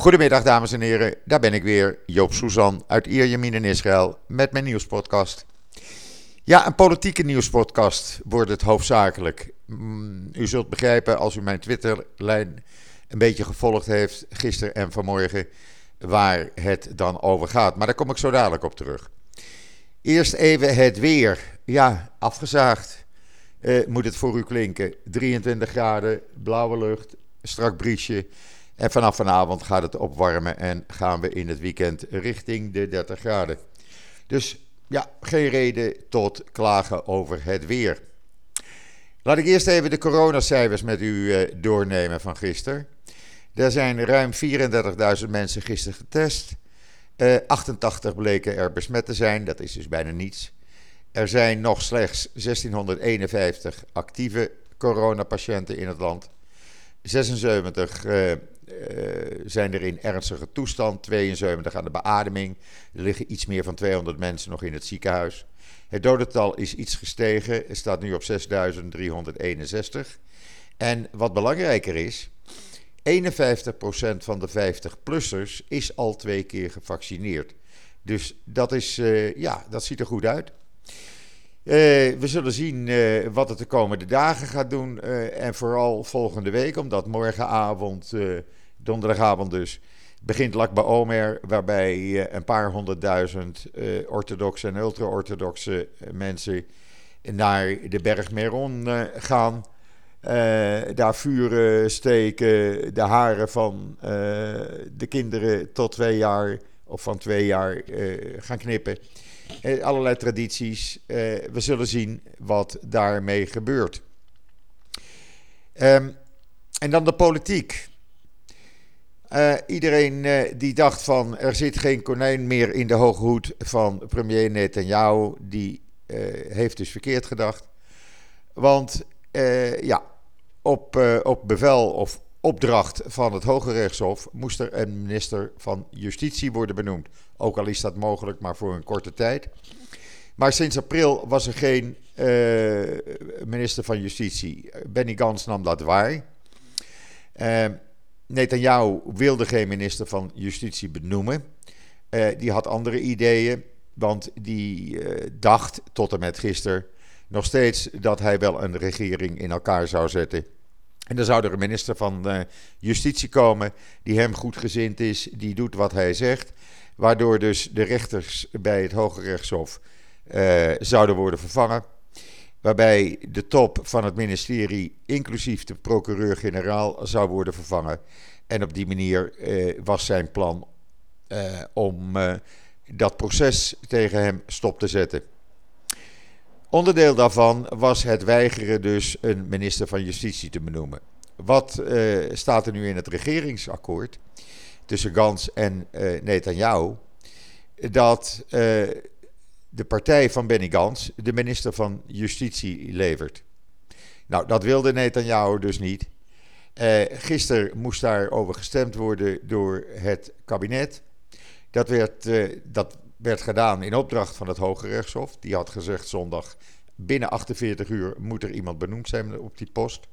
Goedemiddag dames en heren, daar ben ik weer, Joop Suzan uit Ierjemien in Israël met mijn nieuwspodcast. Ja, een politieke nieuwspodcast wordt het hoofdzakelijk. Mm, u zult begrijpen als u mijn Twitterlijn een beetje gevolgd heeft gisteren en vanmorgen waar het dan over gaat. Maar daar kom ik zo dadelijk op terug. Eerst even het weer. Ja, afgezaagd uh, moet het voor u klinken. 23 graden, blauwe lucht, strak briesje. En vanaf vanavond gaat het opwarmen en gaan we in het weekend richting de 30 graden. Dus ja, geen reden tot klagen over het weer. Laat ik eerst even de coronacijfers met u eh, doornemen van gisteren. Er zijn ruim 34.000 mensen gisteren getest. 88 eh, bleken er besmet te zijn, dat is dus bijna niets. Er zijn nog slechts 1651 actieve coronapatiënten in het land. 76 uh, uh, zijn er in ernstige toestand, 72 aan de beademing. Er liggen iets meer van 200 mensen nog in het ziekenhuis. Het dodental is iets gestegen, het staat nu op 6361. En wat belangrijker is, 51% van de 50-plussers is al twee keer gevaccineerd. Dus dat, is, uh, ja, dat ziet er goed uit. Uh, we zullen zien wat het de komende dagen gaat doen. en vooral volgende week, omdat morgenavond, donderdagavond dus, begint Lakba Omer, waarbij een paar honderdduizend orthodoxe en ultra-orthodoxe mensen naar de berg Meron gaan. Daar vuren steken, de haren van de kinderen tot twee jaar of van twee jaar gaan knippen. allerlei tradities. we zullen zien wat daarmee gebeurt. Um, en dan de politiek. Iedereen die dacht van er zit geen konijn meer in de hoge hoed van premier Netanyahu, die heeft dus verkeerd gedacht. Want ja, op, op bevel of opdracht van het Hoge Rechtshof moest er een minister van Justitie worden benoemd. Ook al is dat mogelijk, maar voor een korte tijd. Maar sinds april was er geen minister van Justitie. Benny Gans nam dat waar. Netanyahu wilde geen minister van Justitie benoemen. Uh, die had andere ideeën, want die dacht tot en met gisteren nog steeds dat hij wel een regering in elkaar zou zetten. En dan zou er een minister van uh, Justitie komen die hem goedgezind is, die doet wat hij zegt, waardoor dus de rechters bij het Hoge Rechtshof zouden worden vervangen. Waarbij de top van het ministerie, inclusief de procureur-generaal, zou worden vervangen. En op die manier uh, was zijn plan om dat proces tegen hem stop te zetten. Onderdeel daarvan was het weigeren dus een minister van Justitie te benoemen. Wat staat er nu in het regeringsakkoord tussen Gans en Netanyahu? Dat de partij van Benny Gans de minister van Justitie levert. Nou, dat wilde Netanyahu dus niet. gisteren moest daarover gestemd worden door het kabinet. Dat werd, dat werd gedaan in opdracht van het Hoge Rechtshof. Die had gezegd zondag binnen 48 uur moet er iemand benoemd zijn op die post.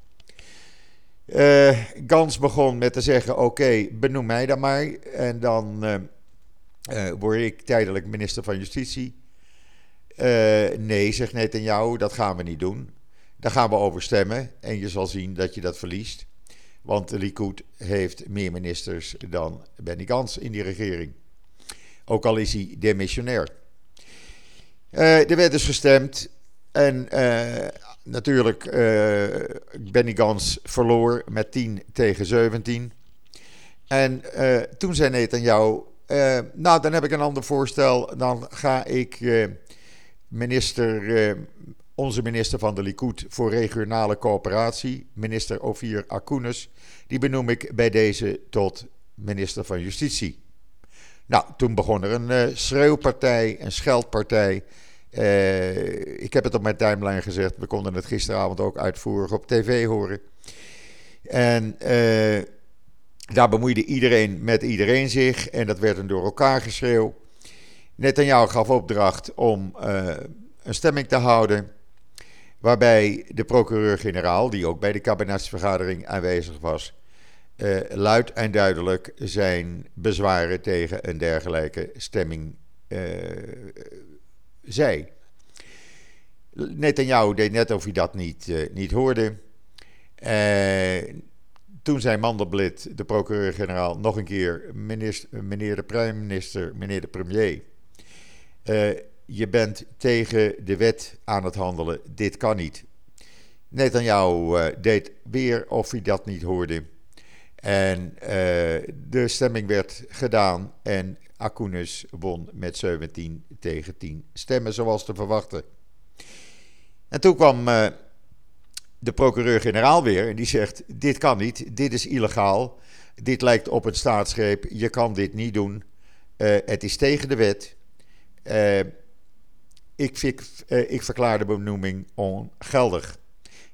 Uh, Gans begon met te zeggen: Oké, benoem mij dan maar. En dan uh, uh, word ik tijdelijk minister van Justitie. Nee, zegt Netanyahu, dat gaan we niet doen. Daar gaan we over stemmen. En je zal zien dat je dat verliest. Want Likud heeft meer ministers dan Benny Gans in die regering. Ook al is hij demissionair. Uh, er werd dus gestemd. En uh, natuurlijk, uh, Benny Gans verloor met 10 tegen 17. En toen zei Netanyahu, uh, nou dan heb ik een ander voorstel. Dan ga ik minister, onze minister van de Likud voor regionale coöperatie, minister Ophir Akunis, die benoem ik bij deze tot minister van Justitie. Nou, toen begon er een uh, schreeuwpartij, een scheldpartij. Uh, ik heb het op mijn timeline gezegd. We konden het gisteravond ook uitvoerig op tv horen. En daar bemoeide iedereen met iedereen zich. En dat werd een door elkaar geschreeuw. Netanyahu gaf opdracht om een stemming te houden. Waarbij de procureur-generaal, die ook bij de kabinetsvergadering aanwezig was, uh, luid en duidelijk zijn bezwaren tegen een dergelijke stemming uh, zei. Netanyahu deed net of hij dat niet, niet hoorde. toen zei Mandelblit, de procureur-generaal, nog een keer: minister, meneer de prime-minister, meneer de premier. Je bent tegen de wet aan het handelen. Dit kan niet. Netanyahu deed weer of hij dat niet hoorde. En uh, de stemming werd gedaan en Akoenis won met 17 tegen 10 stemmen, zoals te verwachten. En toen kwam uh, de procureur-generaal weer en die zegt: Dit kan niet, dit is illegaal, dit lijkt op een staatsgreep, je kan dit niet doen, uh, het is tegen de wet. Ik, ik, ik verklaar de benoeming ongeldig.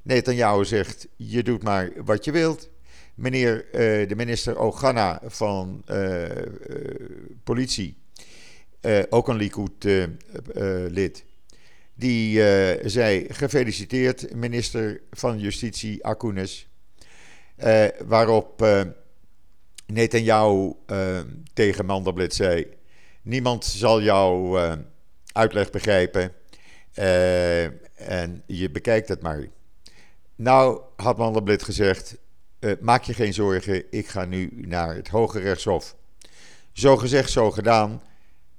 Netanyahu zegt: Je doet maar wat je wilt. Meneer uh, de minister Ogana van uh, uh, politie, ook een Likud-lid, die zei: Gefeliciteerd, minister van Justitie Akunis. waarop Netanyahu tegen Mandelblit zei: Niemand zal jouw uitleg begrijpen en je bekijkt het maar. Nou, had Mandelblit gezegd: uh, maak je geen zorgen, ik ga nu naar het Hoge Rechtshof. Zo gezegd, zo gedaan.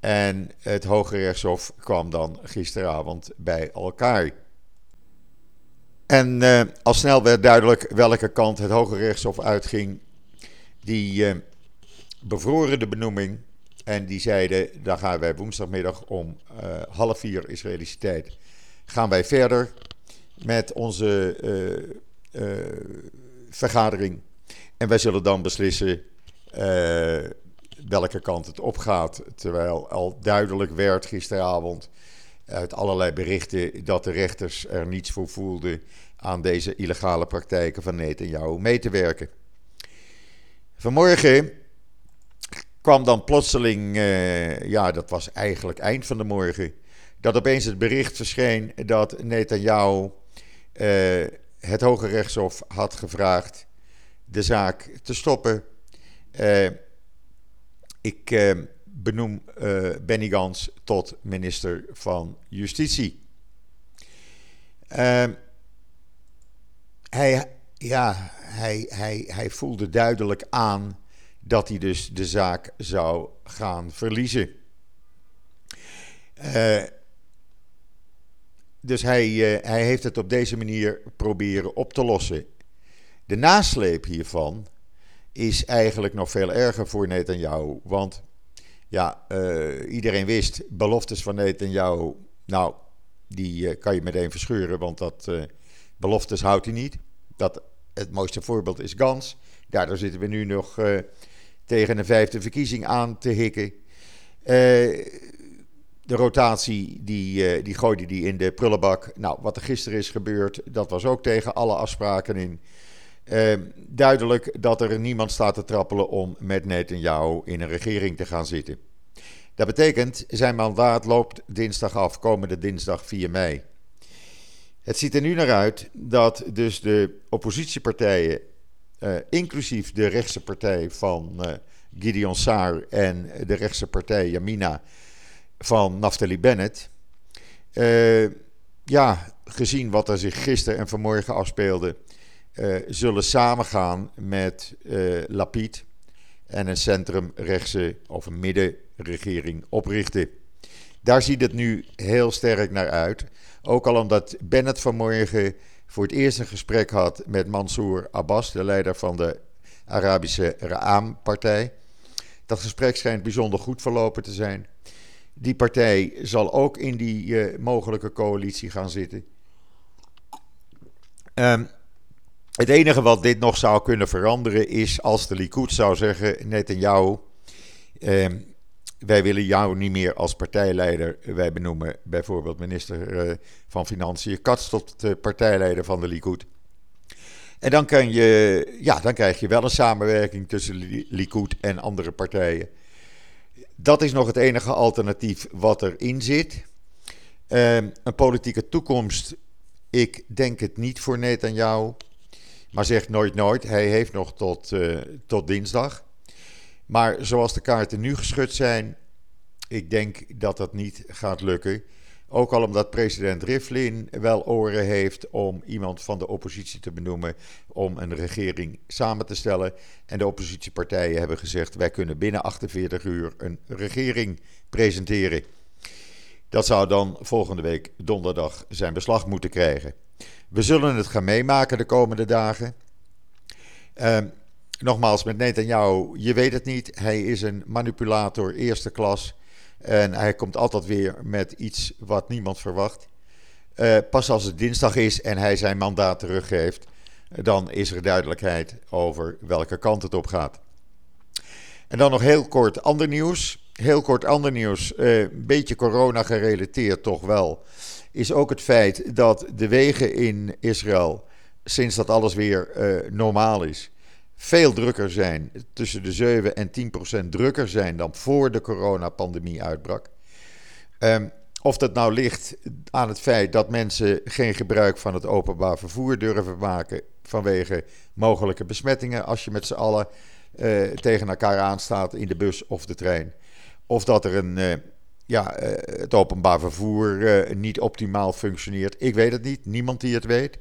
En het Hoge Rechtshof kwam dan gisteravond bij elkaar. En uh, al snel werd duidelijk welke kant het Hoge Rechtshof uitging. Die bevroren de benoeming en die zeiden: dan gaan wij woensdagmiddag om half vier Israëlische tijd. Gaan wij verder met onze vergadering. En wij zullen dan beslissen welke kant het opgaat. Terwijl al duidelijk werd gisteravond uit allerlei berichten dat de rechters er niets voor voelden aan deze illegale praktijken van Netanyahu mee te werken. Vanmorgen kwam dan plotseling, uh, ja, dat was eigenlijk eind van de morgen, dat opeens het bericht verscheen dat Netanyahu uh, het Hoge Rechtshof had gevraagd de zaak te stoppen. Uh, ik benoem Benny Gans tot minister van Justitie. hij, ja, hij, hij, hij voelde duidelijk aan dat hij dus de zaak zou gaan verliezen. Dus hij, uh, hij heeft het op deze manier proberen op te lossen. De nasleep hiervan is eigenlijk nog veel erger voor Netanyahu. Want ja, uh, iedereen wist, beloftes van Netanyahu, nou, die kan je meteen verscheuren, want dat beloftes houdt hij niet. Dat, het mooiste voorbeeld is Gans. Daardoor zitten we nu nog tegen een vijfde verkiezing aan te hikken de rotatie, die, uh, die gooide die in de prullenbak. Nou, wat er gisteren is gebeurd, dat was ook tegen alle afspraken in. Uh, duidelijk dat er niemand staat te trappelen om met Netanyahu in een regering te gaan zitten. Dat betekent, zijn mandaat loopt dinsdag af, komende dinsdag 4 mei. Het ziet er nu naar uit dat dus de oppositiepartijen, inclusief de rechtse partij van uh, Gideon Saar en de rechtse partij Yamina, van Naftali Bennett. Uh, ja, gezien wat er zich gisteren en vanmorgen afspeelde, zullen samengaan met Lapid en een centrumrechtse of een middenregering oprichten. Daar ziet het nu heel sterk naar uit. Ook al omdat Bennett vanmorgen voor het eerst een gesprek had met Mansour Abbas, de leider van de Arabische Ra'am-partij. Dat gesprek schijnt bijzonder goed verlopen te zijn. Die partij zal ook in die uh, mogelijke coalitie gaan zitten. Um, het enige wat dit nog zou kunnen veranderen is als de Likud zou zeggen: net jou, um, wij willen jou niet meer als partijleider. Wij benoemen bijvoorbeeld minister uh, van Financiën Katz tot de partijleider van de Likud. En dan, kan je, ja, dan krijg je wel een samenwerking tussen Likud en andere partijen. Dat is nog het enige alternatief wat erin zit. Uh, een politieke toekomst, ik denk het niet voor Netanyahu. Maar zegt nooit nooit. Hij heeft nog tot, tot dinsdag. Maar zoals de kaarten nu geschud zijn, ik denk dat dat niet gaat lukken. Ook al omdat president Rivlin wel oren heeft om iemand van de oppositie te benoemen om een regering samen te stellen. En de oppositiepartijen hebben gezegd: wij kunnen binnen 48 uur een regering presenteren. Dat zou dan volgende week donderdag zijn beslag moeten krijgen. We zullen het gaan meemaken de komende dagen. Uh, nogmaals, met Netanyahu, je weet het niet. Hij is een manipulator eerste klas. En hij komt altijd weer met iets wat niemand verwacht. Uh, pas als het dinsdag is en hij zijn mandaat teruggeeft, dan is er duidelijkheid over welke kant het op gaat. En dan nog heel kort ander nieuws. Heel kort ander nieuws, uh, een beetje corona gerelateerd toch wel, is ook het feit dat de wegen in Israël, sinds dat alles weer uh, normaal is, veel drukker zijn, tussen de 7 en 10 procent drukker zijn dan voor de coronapandemie uitbrak. Um, of dat nou ligt aan het feit dat mensen geen gebruik van het openbaar vervoer durven maken vanwege mogelijke besmettingen als je met z'n allen uh, tegen elkaar aanstaat in de bus of de trein. Of dat er een, uh, ja, uh, het openbaar vervoer niet optimaal functioneert. Ik weet het niet, niemand die het weet.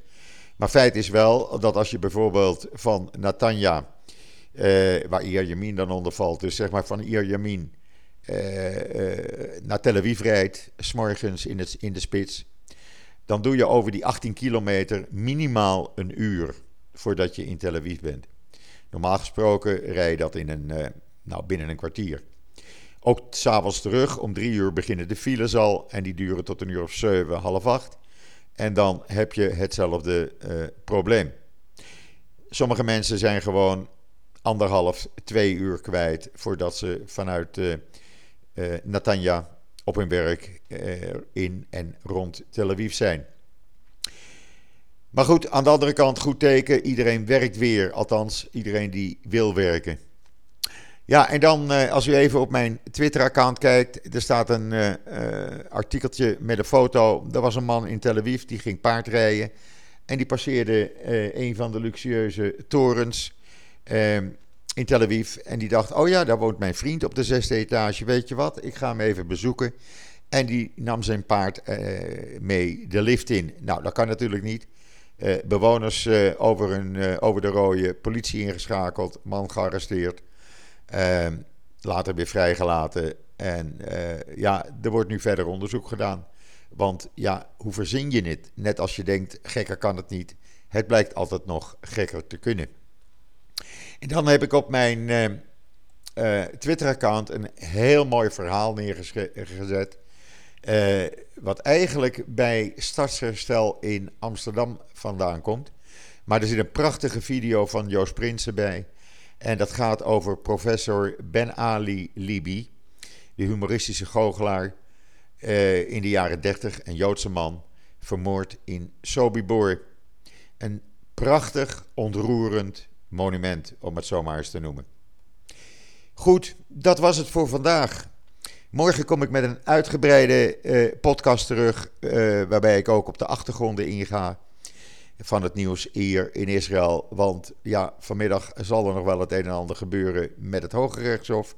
Maar feit is wel dat als je bijvoorbeeld van Natanja, uh, waar Ierjamin dan onder valt, dus zeg maar van Ierjamin uh, uh, naar Tel Aviv rijdt, s'morgens in, in de spits, dan doe je over die 18 kilometer minimaal een uur voordat je in Tel Aviv bent. Normaal gesproken rij je dat in een, nou, binnen een kwartier. Ook s'avonds terug, om drie uur beginnen de files al en die duren tot een uur of zeven, half acht. En dan heb je hetzelfde uh, probleem. Sommige mensen zijn gewoon anderhalf, twee uur kwijt voordat ze vanuit uh, uh, Natanja op hun werk in en rond Tel Aviv zijn. Maar goed, aan de andere kant goed teken. Iedereen werkt weer, althans iedereen die wil werken. Ja, en dan uh, als u even op mijn Twitter-account kijkt, er staat een uh, uh, artikeltje met een foto. Er was een man in Tel Aviv die ging paardrijden en die passeerde een van de luxueuze torens in Tel Aviv. En die dacht, oh ja, daar woont mijn vriend op de zesde etage, weet je wat, ik ga hem even bezoeken. En die nam zijn paard mee de lift in. Nou, dat kan natuurlijk niet. bewoners over, een, over de rode, politie ingeschakeld, man gearresteerd. Uh, later weer vrijgelaten. En uh, ja, er wordt nu verder onderzoek gedaan. Want ja, hoe verzin je het? Net als je denkt, gekker kan het niet. Het blijkt altijd nog gekker te kunnen. En dan heb ik op mijn uh, Twitter-account een heel mooi verhaal neergezet. wat eigenlijk bij Stadsherstel in Amsterdam vandaan komt. Maar er zit een prachtige video van Joost Prinsen bij. En dat gaat over professor Ben Ali Libi, de humoristische goochelaar uh, in de jaren 30, een Joodse man, vermoord in Sobibor. Een prachtig, ontroerend monument, om het zomaar eens te noemen. Goed, dat was het voor vandaag. Morgen kom ik met een uitgebreide uh, podcast terug, uh, waarbij ik ook op de achtergronden inga van het nieuws hier in Israël. Want ja, vanmiddag zal er nog wel het een en ander gebeuren met het Hoge Rechtshof.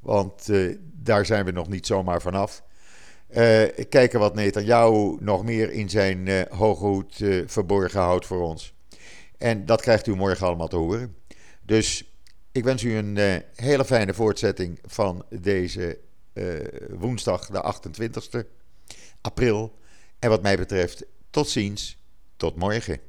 Want uh, daar zijn we nog niet zomaar vanaf. Uh, kijken wat Netanyahu nog meer in zijn uh, hoed verborgen houdt voor ons. En dat krijgt u morgen allemaal te horen. Dus ik wens u een hele fijne voortzetting van deze woensdag, de 28e april. En wat mij betreft, tot ziens. Tot morgen.